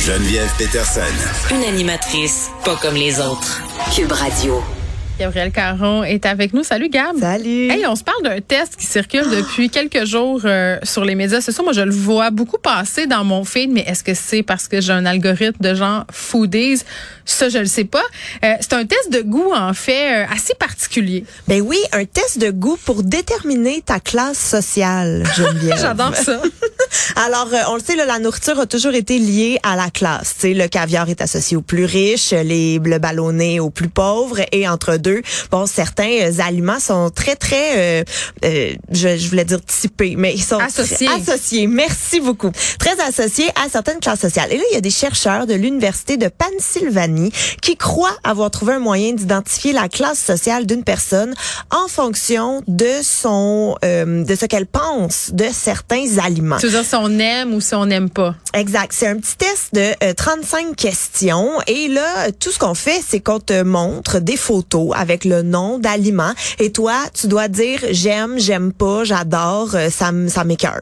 Geneviève Peterson. Une animatrice pas comme les autres. Cube Radio. Gabriel Caron est avec nous. Salut Gab. Salut. Hey, on se parle d'un test qui circule depuis quelques jours euh, sur les médias sociaux. Moi, je le vois beaucoup passer dans mon feed, mais est-ce que c'est parce que j'ai un algorithme de gens foodies? Ça, je le sais pas. Euh, c'est un test de goût, en fait, euh, assez particulier. Ben oui, un test de goût pour déterminer ta classe sociale, Geneviève. J'adore ça. Alors, euh, on le sait, là, la nourriture a toujours été liée à la classe. Tu sais, le caviar est associé aux plus riches, les, le ballonné aux plus pauvres, et entre deux, bon, certains euh, aliments sont très, très, euh, euh, je, je voulais dire typés, mais ils sont Associés. associés. Merci beaucoup. Très associés à certaines classes sociales. Et là, il y a des chercheurs de l'université de Pennsylvanie qui croient avoir trouvé un moyen d'identifier la classe sociale d'une personne en fonction de son, euh, de ce qu'elle pense de certains aliments. tu veux si on aime ou si on n'aime pas? Exact. C'est un petit test de euh, 35 questions. Et là, tout ce qu'on fait, c'est qu'on te montre des photos avec le nom d'aliments. Et toi, tu dois dire j'aime, j'aime pas, j'adore, euh, ça, ça m'écœure.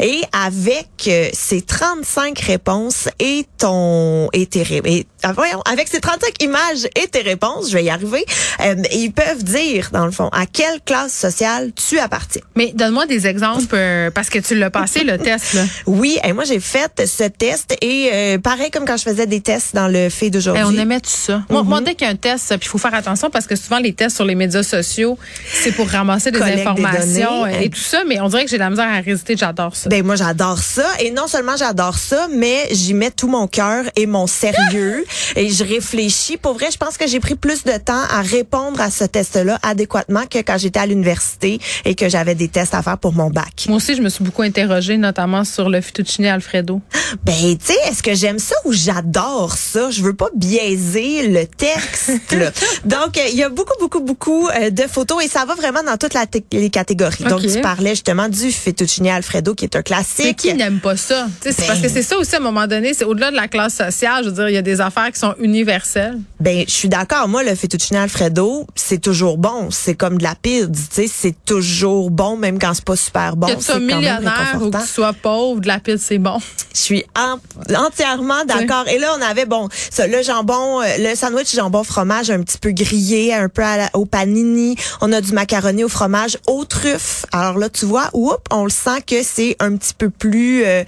Et avec euh, ces 35 réponses et ton et tes et, voyons, avec ces 35 images et tes réponses, je vais y arriver, euh, ils peuvent dire, dans le fond, à quelle classe sociale tu appartiens. Mais donne-moi des exemples, euh, parce que tu l'as passé, le test, là. Oui, et moi j'ai fait ce test et euh, pareil comme quand je faisais des tests dans le fait d'aujourd'hui. Hey, on aimait tout ça. Moi, moi, dès qu'il y a un test, puis il faut faire attention parce que souvent les tests sur les médias sociaux, c'est pour ramasser des Collecte des informations données. et tout ça, mais on dirait que j'ai de la misère à résister, j'adore ça. Ben moi j'adore ça et non seulement j'adore ça, mais j'y mets tout mon cœur et mon sérieux et je réfléchis. Pour vrai, je pense que j'ai pris plus de temps à répondre à ce test-là adéquatement que quand j'étais à l'université et que j'avais des tests à faire pour mon bac. Moi aussi, je me suis beaucoup interrogée, notamment sur le fettuccine Alfredo. Ben tu sais, est-ce que j'aime ça ou j'adore ça? Je veux pas biaiser le texte. là. Donc il y a beaucoup beaucoup beaucoup euh, de photos et ça va vraiment dans toutes les catégories. Donc tu parlais justement du fettuccine Alfredo qui est un classique. qui n'aime pas ça? C'est Ben- parce que c'est ça aussi, à un moment donné, c'est au-delà de la classe sociale. Je veux dire, il y a des affaires qui sont universelles? Ben, je suis d'accord. Moi, le fettuccine Alfredo, c'est toujours bon. C'est comme de la pizza, tu sais. C'est toujours bon, même quand c'est pas super bon. que tu sois millionnaire ou que tu sois pauvre, de la pile, c'est bon. Je suis en- entièrement d'accord. Et là, on avait, bon, ça, le jambon, euh, le sandwich jambon fromage un petit peu grillé, un peu la- au panini. On a du macaroni au fromage aux truffes. Alors là, tu vois, oups, on le sent que c'est un petit peu plus... euh.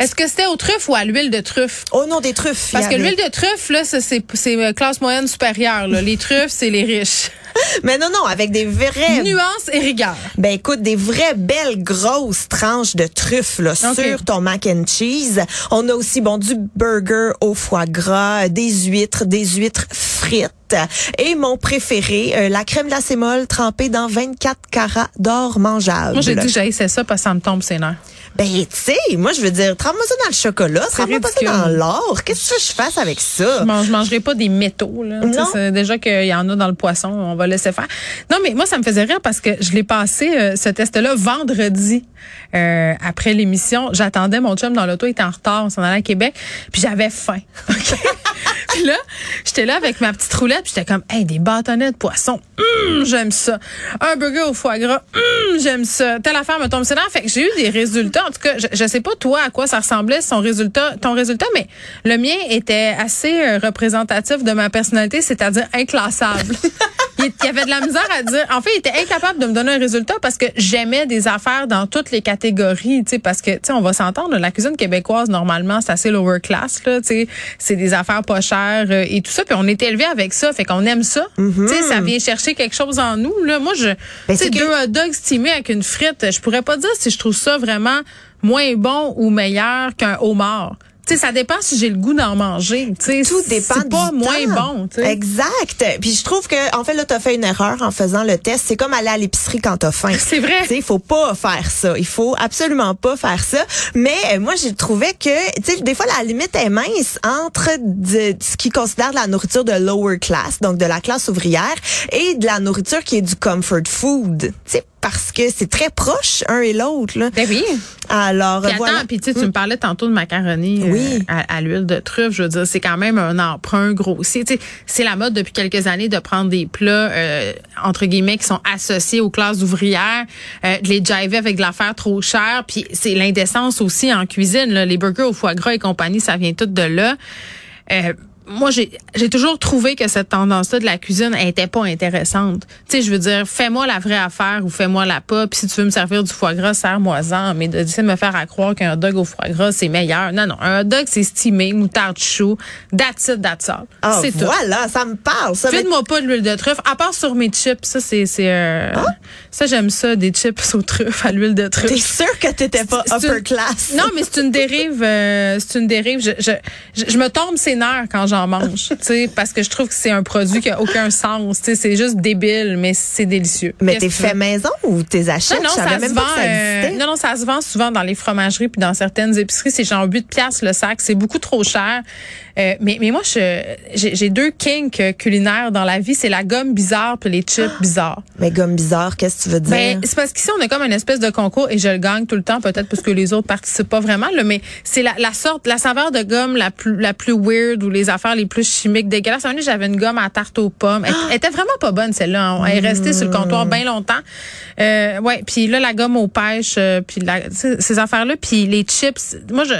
Est-ce que c'était aux truffes ou à l'huile de truffe? Oh non, des truffes. Parce que l'huile de truffe, là, ça, c'est c'est euh, classe moyenne supérieure. Là. Les truffes, c'est les riches. Mais non, non, avec des vrais... Nuance et rigueur. Ben écoute, des vraies belles grosses tranches de truffes là, sur ton mac and cheese. On a aussi bon du burger au foie gras, des huîtres, des huîtres frites. Et mon préféré, euh, la crème glacée molle trempée dans 24 carats d'or mangeable. Moi, j'ai dit que j'haïssais ça parce que ça me tombe ses nerfs. Ben tu sais, moi je veux dire, trempe-moi ça dans le chocolat, trempe-moi pas ça dans l'or. Qu'est-ce que je fasse avec ça? Je, mange, je mangerai pas des métaux. Là. Non. c'est Déjà qu'il y en a dans le poisson, on va laisser faire. Non, mais moi, ça me faisait rire parce que je l'ai passé, euh, ce test-là, vendredi, euh, après l'émission. J'attendais mon chum dans l'auto, il était en retard, on s'en allait à Québec, puis j'avais faim. là, j'étais là avec ma petite roulette, j'étais comme, hey, des bâtonnets de poisson, Hum, j'aime ça. Un burger au foie gras, Hum, j'aime ça. Telle affaire me tombe sur Fait que j'ai eu des résultats. En tout cas, je, je sais pas toi à quoi ça ressemblait son résultat, ton résultat, mais le mien était assez euh, représentatif de ma personnalité, c'est-à-dire inclassable. il, il avait de la misère à dire. En fait, il était incapable de me donner un résultat parce que j'aimais des affaires dans toutes les catégories, tu sais, parce que tu sais, on va s'entendre, la cuisine québécoise normalement c'est assez lower class, là, tu sais, c'est des affaires pas chères euh, et tout ça, puis on est élevé avec ça, fait qu'on aime ça. Tu sais, ça vient chercher quelque chose en nous. Là, moi, je, tu sais, c'est que- deux hot dogs stimés avec une frite, je pourrais pas dire si je trouve ça vraiment moins bon ou meilleur qu'un homard. Tu sais, ça dépend si j'ai le goût d'en manger. Tu sais, Tout dépend C'est pas du moins temps. bon. tu sais. Exact. Puis je trouve que en fait là t'as fait une erreur en faisant le test. C'est comme aller à l'épicerie quand t'as faim. C'est vrai. Tu sais, il faut pas faire ça. Il faut absolument pas faire ça. Mais euh, moi j'ai trouvé que tu sais des fois la limite est mince entre de- ce qui considère de la nourriture de lower class, donc de la classe ouvrière, et de la nourriture qui est du comfort food. Tu sais parce que c'est très proche un et l'autre. Là. Ben oui. Alors Puis voilà. attends, puis tu sais, tu me parlais tantôt de macaroni euh, Oui. à, à l'huile de truffe. Je veux dire, c'est quand même un emprunt grossier. Tu sais, c'est la mode depuis quelques années de prendre des plats euh, entre guillemets qui sont associés aux classes ouvrières, euh, de les jiver avec de l'affaire trop chère. Puis c'est l'indécence aussi en cuisine. Là. Les burgers au foie gras et compagnie, ça vient tout de là. Euh, moi, j'ai toujours trouvé que cette tendance-là de la cuisine elle était pas intéressante. Tu sais, je veux dire, fais-moi la vraie affaire ou fais-moi la pas. Puis si tu veux me servir du foie gras, serre-moi-en. Mais de, de me faire à croire qu'un dog au foie gras, c'est meilleur. Non, non. Un dog, c'est stimé, moutarde chou, that's it, that's all. Ah, c'est tout. voilà, ça me parle. Ça, Fais-moi pas de l'huile de truffe, à part sur mes chips. Ça, c'est... c'est euh, Ça, j'aime ça, des chips aux truffes à l'huile de truffe. T'es sûr que t'étais pas upper une- class? Non, mais c'est une dérive. euh, c'est une dérive. Je, je, je, je me tombe ses nerfs quand j'en mange, tu sais, parce que je trouve que c'est un produit qui a aucun sens. C'est juste débile, mais c'est délicieux. Mais t'es fait maison ou t'es achètes? Non, non, ça se vend. pas que ça euh, non, non, ça se vend souvent dans les fromageries puis dans certaines épiceries. C'est genre 8 piastres le sac. C'est beaucoup trop cher. Euh, mais, mais moi, j'ai, deux kinks culinaires dans la vie. C'est la gomme bizarre puis les chips bizarres. Mais gomme bizarre, qu'est-ce que tu veux dire? Ben, c'est parce qu'ici, on a comme une espèce de concours et je le gagne tout le temps, peut-être parce que les autres participent pas vraiment, là, mais c'est la, la sorte, la saveur de gomme la plus, la plus weird ou les affaires les plus chimiques dégueulasses. Un j'avais une gomme à tarte aux pommes. Elle, elle était vraiment pas bonne, celle-là. Elle est restée sur le comptoir bien longtemps. Euh, ouais, puis là, la gomme aux pêches, euh, puis ces affaires-là, puis les chips. Moi, je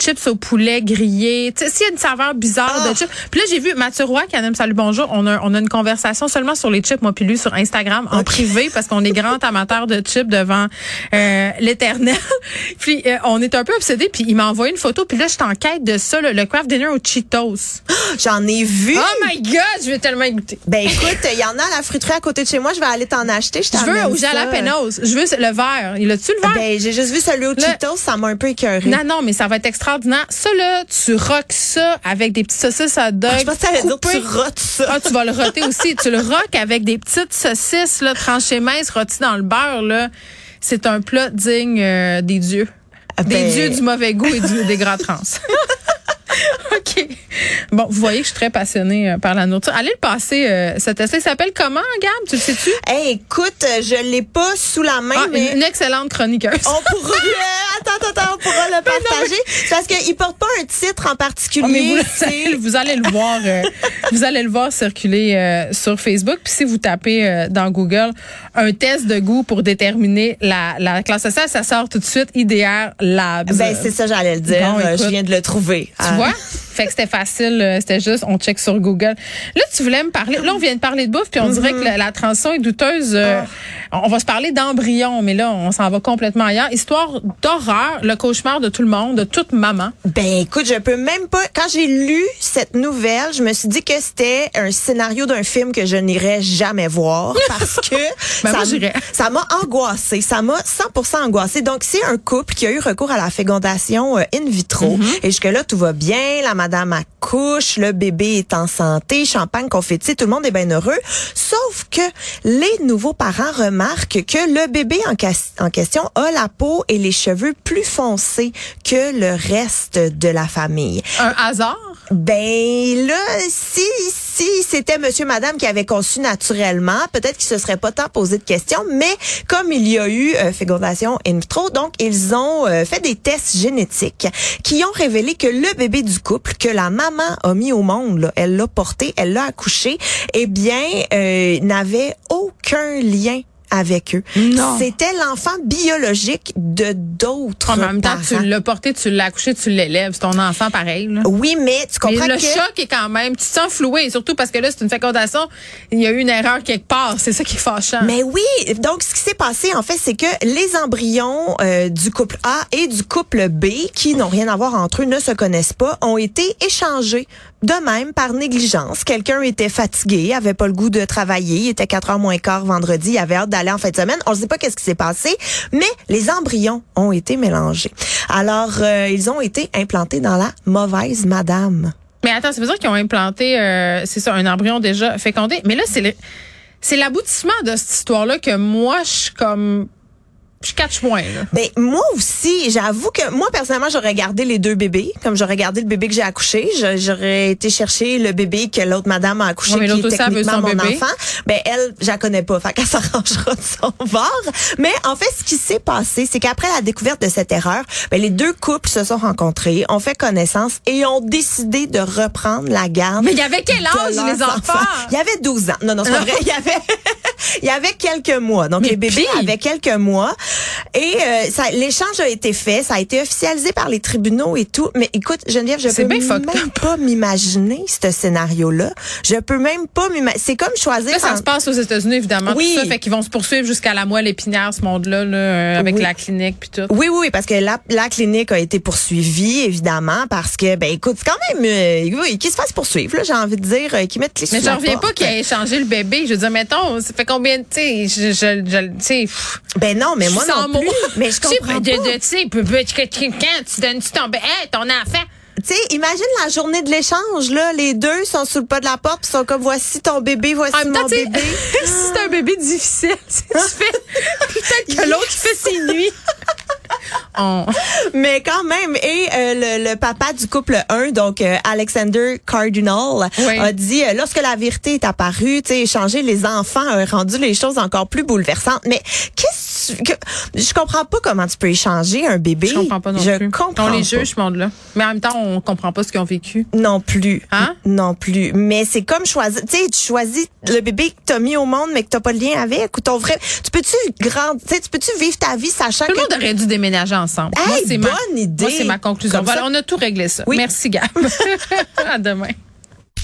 chips au poulet grillé. S'il y a une saveur bizarre Ah. de chips. Puis là, j'ai vu Mathieu Roy qui aime Salut Bonjour. On a, on a une conversation seulement sur les chips, moi puis lui, sur Instagram, en privé, parce qu'on est grand amateur de chips devant euh, l'éternel. puis euh, on est un peu obsédés. Puis il m'a envoyé une photo. Puis là, je suis en quête de ça, là, le craft dinner aux Cheetos. J'en ai vu. Oh my God, je vais tellement y goûter. Ben écoute, il y en a à la fruiterie à côté de chez moi. Je vais aller t'en acheter. Je Je veux au jalapenos. Je veux le vert. Il a-tu le vert? Ben, j'ai juste vu celui au Cheetos. Ça m'a un peu écœuré. non, non, mais ça va être extraordinaire. Ça, là, tu roques ça avec des petites saucisses à dog. Je pense que t'allais dire tu rotes ça. Ah, tu vas le roter aussi. tu le roques avec des petites saucisses là, tranchées minces rôties dans le beurre. là. C'est un plat digne euh, des dieux. Des Ben- dieux du mauvais goût et du- des grands trans. OK. Bon, vous voyez que je suis très passionnée euh, par la nourriture. Allez le passer, euh, cet essai. Il s'appelle comment, Gab? Tu le sais-tu? Hey, écoute, je l'ai pas sous la main, Ah, mais... une excellente chroniqueuse. On pourra le, attends, attends, on pourra le partager. C'est parce qu'il porte pas un titre en Ah, mais particulier. vous, c'est- allez, vous allez le voir, euh, vous allez le voir circuler euh, sur Facebook. Puis si vous tapez euh, dans Google un test de goût pour déterminer la, la classe sociale, ça sort tout de suite IDR Labs. Ben, c'est ça, j'allais le dire. Bon, Euh, écoute. je viens de le trouver. tu. Vois? Fait que c'était facile, euh, c'était juste, on check sur Google. Là, tu voulais me parler, là, on vient de parler de bouffe, puis on dirait que la, la transition est douteuse. euh, On va se parler d'embryon, mais là, on s'en va complètement ailleurs. Histoire d'horreur, le cauchemar de tout le monde, de toute maman. Ben écoute, je peux même pas. Quand j'ai lu cette nouvelle, je me suis dit que c'était un scénario d'un film que je n'irais jamais voir parce que Ben, ça, m'a angoissée. Ça m'a 100% angoissée. Donc c'est un couple qui a eu recours à la fécondation euh, in vitro Mm-hmm. et jusque là tout va bien. La madame accouche, le bébé est en santé, champagne, confetti, tout le monde est bien heureux. Sauf que les nouveaux parents remarquent que le bébé en question a la peau et les cheveux plus foncés que le reste de la famille. Un hasard? Ben là, si si c'était monsieur madame qui avait conçu naturellement, peut-être qu'il se serait pas tant posé de questions, mais comme il y a eu euh, fécondation in vitro, donc ils ont euh, fait des tests génétiques qui ont révélé que le bébé du couple que la maman a mis au monde, là, elle l'a porté, elle l'a accouché, eh bien euh, n'avait aucun lien avec eux. Non. C'était l'enfant biologique de d'autres En même temps, tu l'as porté, tu l'as accouché, tu l'élèves. C'est ton enfant pareil. Là. Oui, mais tu Mais comprends le que choc est quand même, tu te sens floué, surtout parce que là, c'est une fécondation. Il y a eu une erreur quelque part. C'est ça qui est fâchant. Mais oui, donc ce qui s'est passé en fait, c'est que les embryons euh, du couple A et du couple B, qui n'ont rien à voir entre eux, ne se connaissent pas, ont été échangés de même par négligence. Quelqu'un était fatigué, avait pas le goût de travailler, il était 4 heures moins quart vendredi, il avait hâte d'aller en fin de semaine. On ne sait pas qu'est-ce qui s'est passé, mais les embryons ont été mélangés. Alors, euh, ils ont été implantés dans la mauvaise madame. Mais attends, ça veut dire qu'ils ont implanté, euh, c'est ça, un embryon déjà fécondé. Mais là, c'est c'est l'aboutissement de cette histoire-là que moi, je suis comme je catch moins. Là. Ben moi aussi, j'avoue que moi personnellement, j'aurais gardé les deux bébés, comme j'aurais gardé le bébé que j'ai accouché, j'aurais été chercher le bébé que l'autre madame a accouché, Ouais, mais qui est techniquement mon bébé. enfant. Ben elle, je la connais pas, fait qu'elle s'arrangera de son bord. Mais en fait, ce qui s'est passé, c'est qu'après la découverte de cette erreur, ben les deux couples se sont rencontrés, ont fait connaissance et ont décidé de reprendre la garde. Mais il y avait quel âge, les enfants? Il y avait 12 ans. Non, non, c'est pas vrai. Il y avait, il y avait quelques mois. Donc, Mais les bébés avaient quelques mois. Et euh, ça, l'échange a été fait. Ça a été officialisé par les tribunaux et tout. Mais écoute, Geneviève, je peux bien même pas m'imaginer ce scénario-là. Je peux même pas m'imaginer. C'est comme choisir... Là, ça en- se passe aux États-Unis, évidemment. Oui. Tout ça fait qu'ils vont se poursuivre jusqu'à la moelle épinière, ce monde-là, là, euh, avec Oui. la clinique puis tout. Oui, oui, parce que la, la clinique a été poursuivie, évidemment, parce que, ben, écoute, c'est quand même, euh, oui, qu'ils se fassent poursuivre, là, j'ai envie de dire, euh, qu'ils mettent les Mais je reviens pas qu'il ait échangé le bébé. Je veux dire, mettons, ça fait combien de, tu sais, je, je, tu Ben non, mais moi non plus. mots. Mais je Tu comprends de- pas. Tu sais, quand tu donnes tu ton bébé, hey, ton enfant? Tu sais, imagine la journée de l'échange, là. Les deux sont sous le pas de la porte, puis sont comme, voici ton bébé, voici mon tu bébé. si c'est un bébé difficile, tu fais, peut-être que l'autre fait ses nuits. On- Mais quand même, et euh, le, le papa du couple 1, donc euh, Alexander Cardinal, Oui. a dit, euh, lorsque la vérité est apparue, tu sais, échanger les enfants a rendu les choses encore plus bouleversantes. Mais qu'est-ce que... Je comprends pas comment tu peux échanger un bébé. Je comprends pas non Je plus. comprends on les juge, ce monde-là. Mais en même temps, on comprend pas ce qu'ils ont vécu. Non plus. Hein? Non plus. Mais c'est comme choisir, tu sais, tu choisis le bébé que t'as mis au monde, mais que t'as pas de lien avec, ou ton vrai, tu peux-tu grand, tu sais, tu peux-tu vivre ta vie sachant Tout le que monde aurait dû déménager ensemble. Hey, c'est ma, bonne idée. Moi, c'est ma conclusion. Voilà, on a tout réglé ça. Oui. Merci, Gab. à demain.